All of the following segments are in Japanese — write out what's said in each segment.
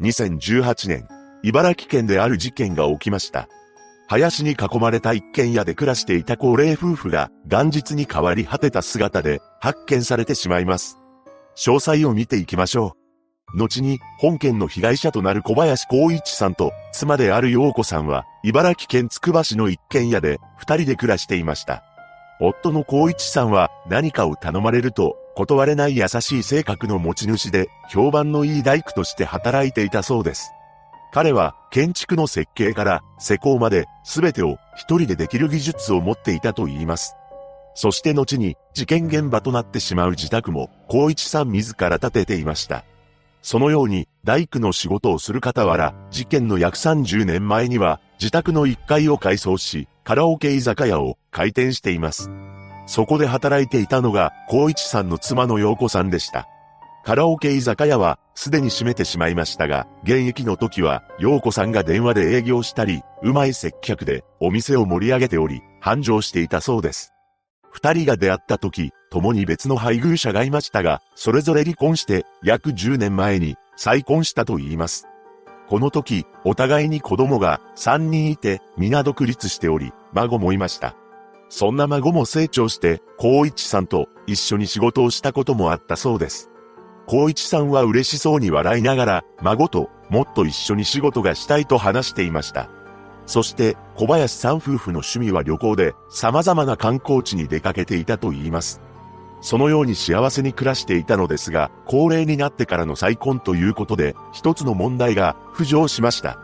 2018年、茨城県である事件が起きました。林に囲まれた一軒家で暮らしていた高齢夫婦が元日に変わり果てた姿で発見されてしまいます。詳細を見ていきましょう。後に本件の被害者となる小林光一さんと妻である陽子さんは茨城県つくば市の一軒家で二人で暮らしていました。夫の光一さんは何かを頼まれると断れない優しい性格の持ち主で評判のいい大工として働いていたそうです。彼は建築の設計から施工まで全てを一人でできる技術を持っていたと言います。そして後に事件現場となってしまう自宅も光一さん自ら建てていました。そのように大工の仕事をする傍ら、事件の約30年前には自宅の1階を改装し、カラオケ居酒屋を開店しています。そこで働いていたのが光一さんの妻の陽子さんでした。カラオケ居酒屋はすでに閉めてしまいましたが、現役の時は、陽子さんが電話で営業したり、うまい接客でお店を盛り上げており、繁盛していたそうです。二人が出会った時、共に別の配偶者がいましたが、それぞれ離婚して約10年前に再婚したと言います。この時、お互いに子供が3人いて、皆独立しており、孫もいました。そんな孫も成長して、光一さんと一緒に仕事をしたこともあったそうです。光一さんは嬉しそうに笑いながら、孫ともっと一緒に仕事がしたいと話していました。そして、小林さん夫婦の趣味は旅行で、様々な観光地に出かけていたと言います。そのように幸せに暮らしていたのですが、高齢になってからの再婚ということで、一つの問題が浮上しました。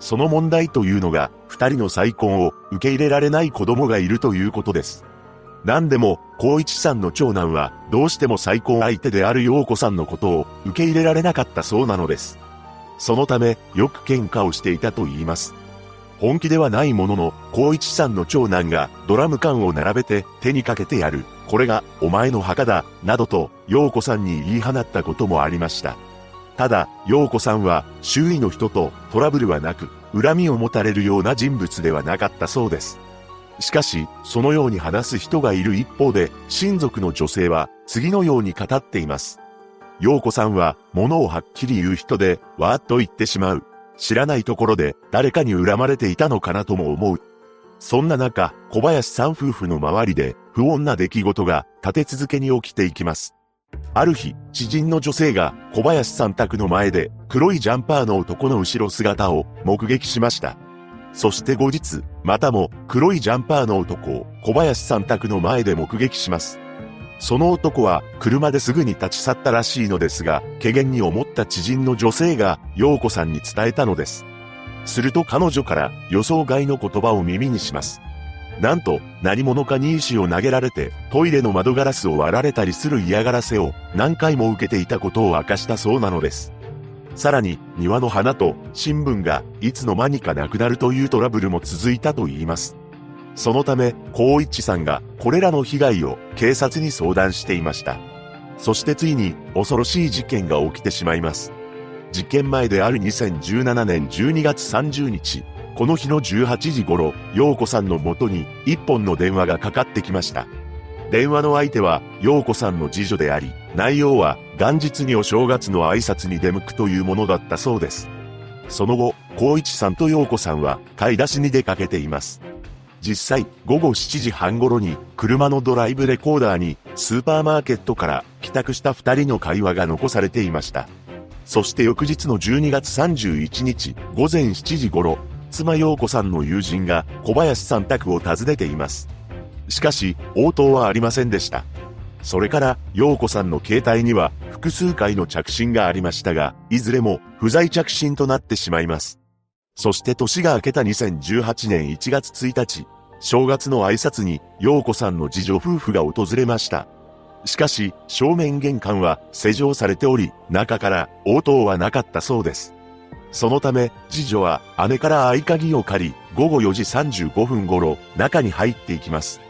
その問題というのが、二人の再婚を受け入れられない子供がいるということです。何でも、光一さんの長男は、どうしても再婚相手である陽子さんのことを受け入れられなかったそうなのです。そのため、よく喧嘩をしていたと言います。本気ではないものの、光一さんの長男がドラム缶を並べて手にかけてやる。これがお前の墓だ、などと、陽子さんに言い放ったこともありました。ただ、陽子さんは周囲の人とトラブルはなく、恨みを持たれるような人物ではなかったそうです。しかし、そのように話す人がいる一方で、親族の女性は次のように語っています。陽子さんは、物をはっきり言う人で、わーっと言ってしまう。知らないところで、誰かに恨まれていたのかなとも思う。そんな中、小林さん夫婦の周りで、不穏な出来事が立て続けに起きていきます。ある日、知人の女性が小林さん宅の前で黒いジャンパーの男の後ろ姿を目撃しました。そして後日、またも黒いジャンパーの男を小林さん宅の前で目撃します。その男は車ですぐに立ち去ったらしいのですが、怪げに思った知人の女性が陽子さんに伝えたのです。すると彼女から予想外の言葉を耳にします。なんと、何者かに石を投げられて、トイレの窓ガラスを割られたりする嫌がらせを何回も受けていたことを明かしたそうなのです。さらに、庭の花と新聞がいつの間にかなくなるというトラブルも続いたと言います。そのため、光一さんがこれらの被害を警察に相談していました。そしてついに恐ろしい事件が起きてしまいます。事件前である2017年12月30日、この日の18時頃、陽子さんの元に一本の電話がかかってきました。電話の相手は、陽子さんの次女であり、内容は、元日にお正月の挨拶に出向くというものだったそうです。その後、光一さんと陽子さんは、買い出しに出かけています。実際、午後7時半頃に、車のドライブレコーダーに、スーパーマーケットから帰宅した二人の会話が残されていました。そして翌日の12月31日、午前7時頃、妻陽子さんの友人が小林さん宅を訪ねています。しかし、応答はありませんでした。それから、陽子さんの携帯には複数回の着信がありましたが、いずれも不在着信となってしまいます。そして年が明けた2018年1月1日、正月の挨拶に陽子さんの次女夫婦が訪れました。しかし、正面玄関は施錠されており、中から応答はなかったそうです。そのため、次女は姉から合鍵を借り、午後4時35分頃、中に入っていきます。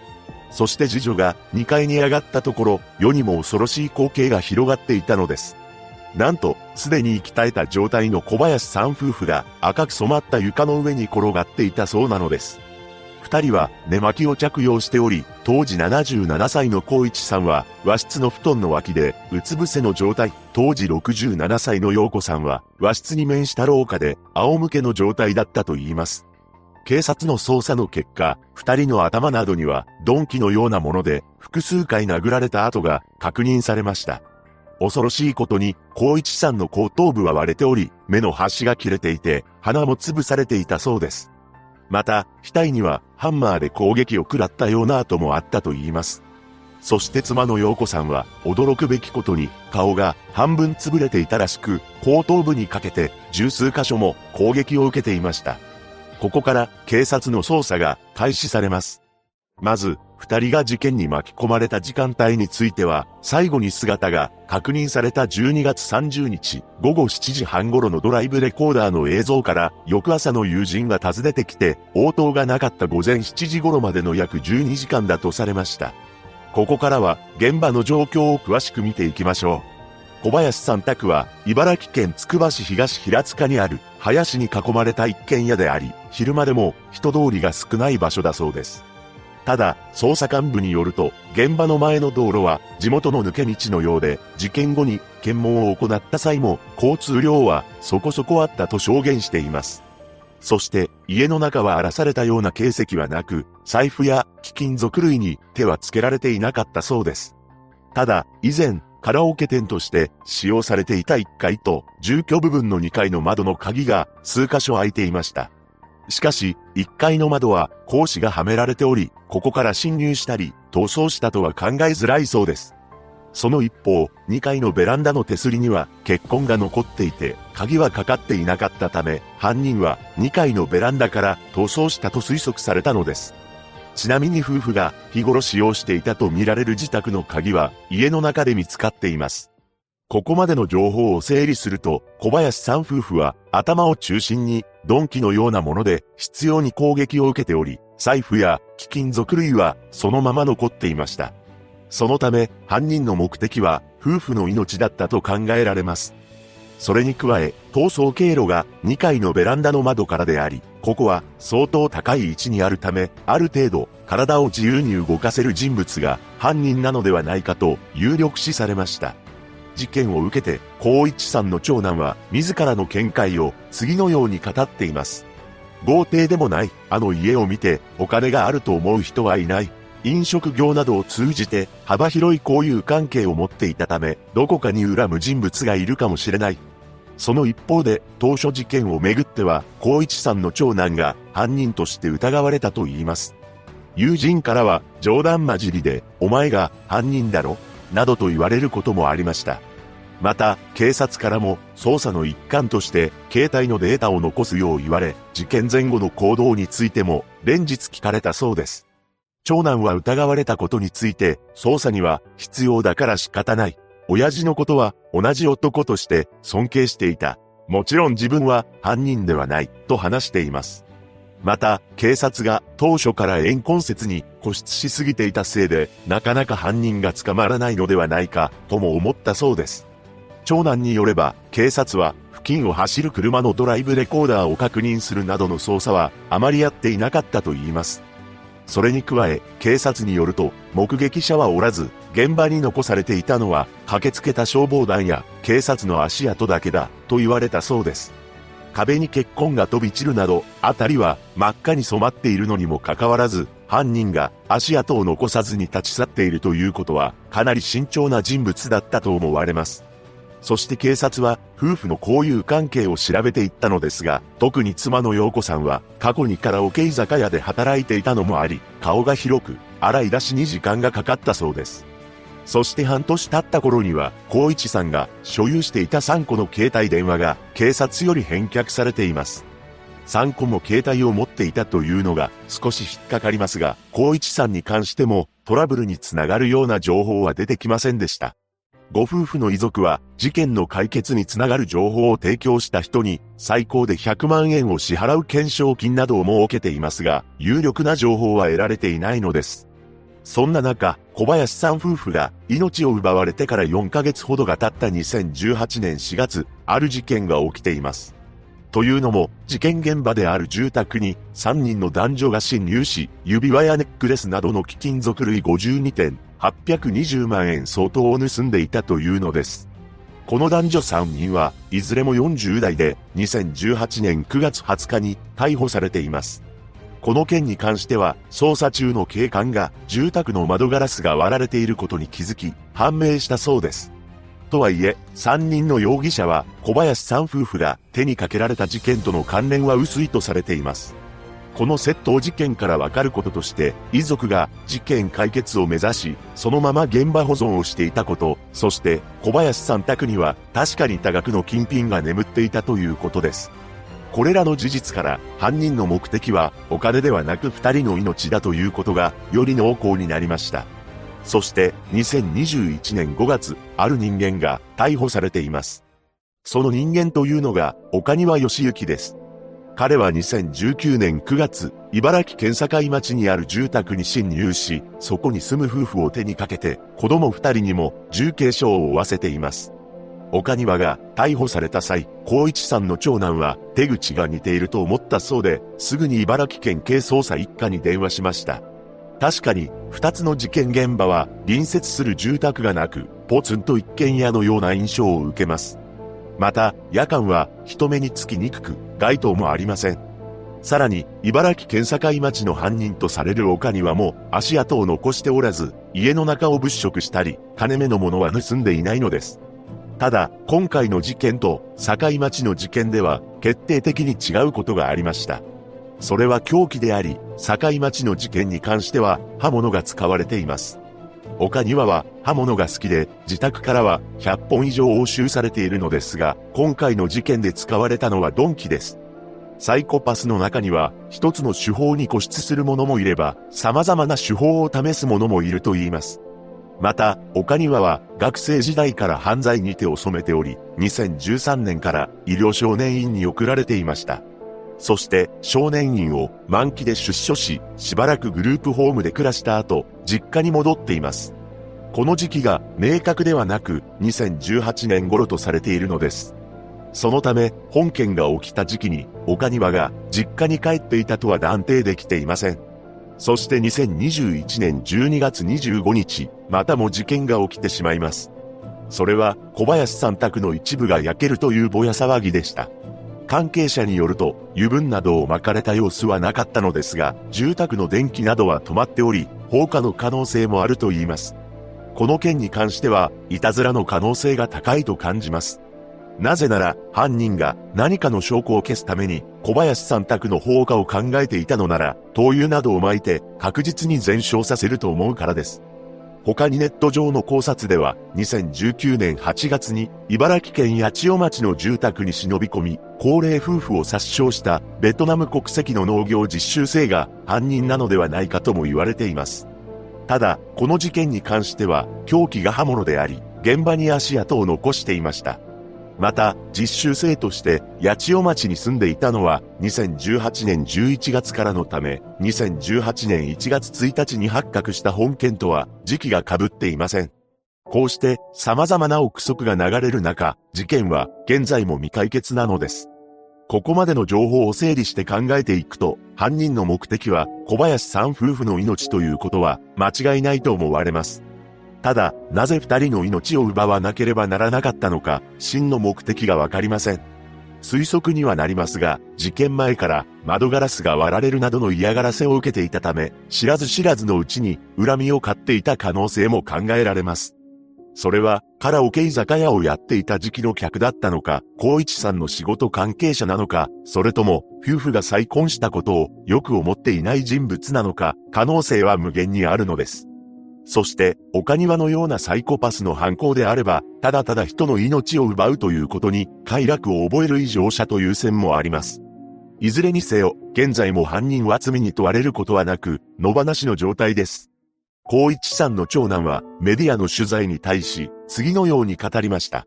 そして次女が2階に上がったところ、世にも恐ろしい光景が広がっていたのです。なんと、すでに息絶えた状態の小林さん夫婦が赤く染まった床の上に転がっていたそうなのです。二二人は寝巻きを着用しており、当時77歳の光一さんは和室の布団の脇でうつ伏せの状態、当時67歳の陽子さんは和室に面した廊下で仰向けの状態だったと言います。警察の捜査の結果、二人の頭などには鈍器のようなもので複数回殴られた跡が確認されました。恐ろしいことに、光一さんの後頭部は割れており、目の端が切れていて、鼻も潰されていたそうです。また、額にはハンマーで攻撃を食らったような跡もあったと言います。そして妻の陽子さんは驚くべきことに顔が半分潰れていたらしく、後頭部にかけて十数箇所も攻撃を受けていました。ここから警察の捜査が開始されます。まず、二人が事件に巻き込まれた時間帯については、最後に姿が確認された12月30日午後7時半頃のドライブレコーダーの映像から、翌朝の友人が訪ねてきて、応答がなかった午前7時頃までの約12時間だとされました。ここからは、現場の状況を詳しく見ていきましょう。小林さん宅は、茨城県つくば市東平塚にある、林に囲まれた一軒家であり、昼間でも人通りが少ない場所だそうです。ただ、捜査幹部によると、現場の前の道路は地元の抜け道のようで、事件後に検問を行った際も交通量はそこそこあったと証言しています。そして家の中は荒らされたような形跡はなく、財布や貴金属類に手はつけられていなかったそうです。ただ、以前、カラオケ店として使用されていた1階と住居部分の2階の窓の鍵が数箇所開いていました。しかし、1階の窓は格子がはめられており、ここから侵入したり、逃走したとは考えづらいそうです。その一方、2階のベランダの手すりには血痕が残っていて、鍵はかかっていなかったため、犯人は2階のベランダから逃走したと推測されたのです。ちなみに夫婦が日頃使用していたとみられる自宅の鍵は家の中で見つかっています。ここまでの情報を整理すると、小林さん夫婦は頭を中心に鈍器のようなもので執拗に攻撃を受けており、財布や貴金属類はそのまま残っていました。そのため、犯人の目的は夫婦の命だったと考えられます。それに加え、逃走経路が2階のベランダの窓からであり、ここは相当高い位置にあるため、ある程度体を自由に動かせる人物が犯人なのではないかと有力視されました。事件を受けて、光一さんの長男は自らの見解を次のように語っています。豪邸でもない、あの家を見てお金があると思う人はいない。飲食業などを通じて幅広い交友関係を持っていたため、どこかに恨む人物がいるかもしれない。その一方で、当初事件をめぐっては、光一さんの長男が犯人として疑われたと言います。友人からは冗談交じりで、お前が犯人だろなどと言われることもありました。また、警察からも捜査の一環として携帯のデータを残すよう言われ、事件前後の行動についても連日聞かれたそうです。長男は疑われたことについて、捜査には必要だから仕方ない。親父のことは同じ男として尊敬していた。もちろん自分は犯人ではない、と話しています。また、警察が当初から怨恨説に固執しすぎていたせいで、なかなか犯人が捕まらないのではないか、とも思ったそうです。長男によれば、警察は、付近を走る車のドライブレコーダーを確認するなどの捜査は、あまりやっていなかったと言います。それに加え、警察によると、目撃者はおらず、現場に残されていたのは、駆けつけた消防団や警察の足跡だけだ、と言われたそうです。壁に血痕が飛び散るなど、辺りは真っ赤に染まっているのにもかかわらず、犯人が足跡を残さずに立ち去っているということは、かなり慎重な人物だったと思われます。そして警察は夫婦の交友関係を調べていったのですが、特に妻の陽子さんは過去にカラオケ居酒屋で働いていたのもあり、顔が広く、洗い出しに時間がかかったそうです。そして半年経った頃には、光一さんが所有していた3個の携帯電話が警察より返却されています。3個も携帯を持っていたというのが少し引っかかりますが、光一さんに関してもトラブルにつながるような情報は出てきませんでした。ご夫婦の遺族は事件の解決につながる情報を提供した人に最高で100万円を支払う懸賞金などを設けていますが、有力な情報は得られていないのです。そんな中、小林さん夫婦が命を奪われてから4ヶ月ほどが経った2018年4月、ある事件が起きています。というのも、事件現場である住宅に3人の男女が侵入し、指輪やネックレスなどの貴金属類52点、820万円相当を盗んでいたというのです。この男女3人はいずれも40代で2018年9月20日に逮捕されています。この件に関しては捜査中の警官が住宅の窓ガラスが割られていることに気づき判明したそうです。とはいえ、3人の容疑者は小林さん夫婦が手にかけられた事件との関連は薄いとされています。この窃盗事件からわかることとして、遺族が事件解決を目指し、そのまま現場保存をしていたこと、そして小林さん宅には確かに多額の金品が眠っていたということです。これらの事実から犯人の目的はお金ではなく二人の命だということがより濃厚になりました。そして2021年5月、ある人間が逮捕されています。その人間というのが岡庭義行です。彼は2019年9月、茨城県境町にある住宅に侵入し、そこに住む夫婦を手にかけて、子供二人にも重軽傷を負わせています。岡庭が逮捕された際、光一さんの長男は手口が似ていると思ったそうで、すぐに茨城県警捜査一課に電話しました。確かに、二つの事件現場は隣接する住宅がなく、ポツンと一軒家のような印象を受けます。また、夜間は人目につきにくく、街灯もありません。さらに、茨城県境町の犯人とされる岡庭も足跡を残しておらず、家の中を物色したり、金目のものは盗んでいないのです。ただ、今回の事件と境町の事件では決定的に違うことがありました。それは凶器であり、境町の事件に関しては刃物が使われています。岡庭は刃物が好きで、自宅からは100本以上押収されているのですが、今回の事件で使われたのは鈍器です。サイコパスの中には、一つの手法に固執する者もいれば、様々な手法を試す者もいると言います。また、岡庭は学生時代から犯罪に手を染めており、2013年から医療少年院に送られていました。そして少年院を満期で出所し、しばらくグループホームで暮らした後、実家に戻っています。この時期が明確ではなく、2018年頃とされているのです。そのため、本件が起きた時期に、岡庭が実家に帰っていたとは断定できていません。そして2021年12月25日、またも事件が起きてしまいます。それは小林さん宅の一部が焼けるというぼや騒ぎでした。関係者によると、油分などを巻かれた様子はなかったのですが、住宅の電気などは止まっており、放火の可能性もあると言います。この件に関しては、いたずらの可能性が高いと感じます。なぜなら、犯人が何かの証拠を消すために、小林さん宅の放火を考えていたのなら、灯油などを撒いて確実に全焼させると思うからです。他にネット上の考察では、2019年8月に茨城県八千代町の住宅に忍び込み、高齢夫婦を殺傷したベトナム国籍の農業実習生が犯人なのではないかとも言われています。ただ、この事件に関しては、凶器が刃物であり、現場に足跡を残していました。また、実習生として八千代町に住んでいたのは2018年11月からのため、2018年1月1日に発覚した本件とは時期が被っていません。こうして様々な憶測が流れる中、事件は現在も未解決なのです。ここまでの情報を整理して考えていくと、犯人の目的は小林さん夫婦の命ということは間違いないと思われます。ただ、なぜ二人の命を奪わなければならなかったのか、真の目的がわかりません。推測にはなりますが、事件前から窓ガラスが割られるなどの嫌がらせを受けていたため、知らず知らずのうちに恨みを買っていた可能性も考えられます。それは、カラオケ居酒屋をやっていた時期の客だったのか、光一さんの仕事関係者なのか、それとも、夫婦が再婚したことをよく思っていない人物なのか、可能性は無限にあるのです。そして、岡庭のようなサイコパスの犯行であれば、ただただ人の命を奪うということに、快楽を覚える以上者という線もあります。いずれにせよ、現在も犯人は罪に問われることはなく、野放しの状態です。光一さんの長男は、メディアの取材に対し、次のように語りました。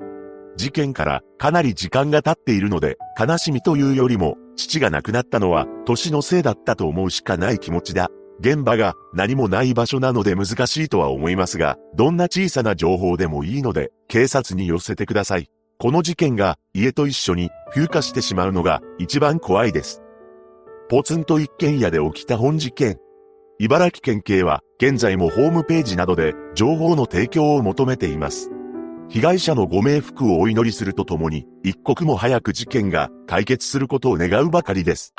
事件からかなり時間が経っているので、悲しみというよりも、父が亡くなったのは、年のせいだったと思うしかない気持ちだ。現場が何もない場所なので難しいとは思いますが、どんな小さな情報でもいいので、警察に寄せてください。この事件が家と一緒に風化してしまうのが一番怖いです。ポツンと一軒家で起きた本事件。茨城県警は現在もホームページなどで情報の提供を求めています。被害者のご冥福をお祈りするとともに、一刻も早く事件が解決することを願うばかりです。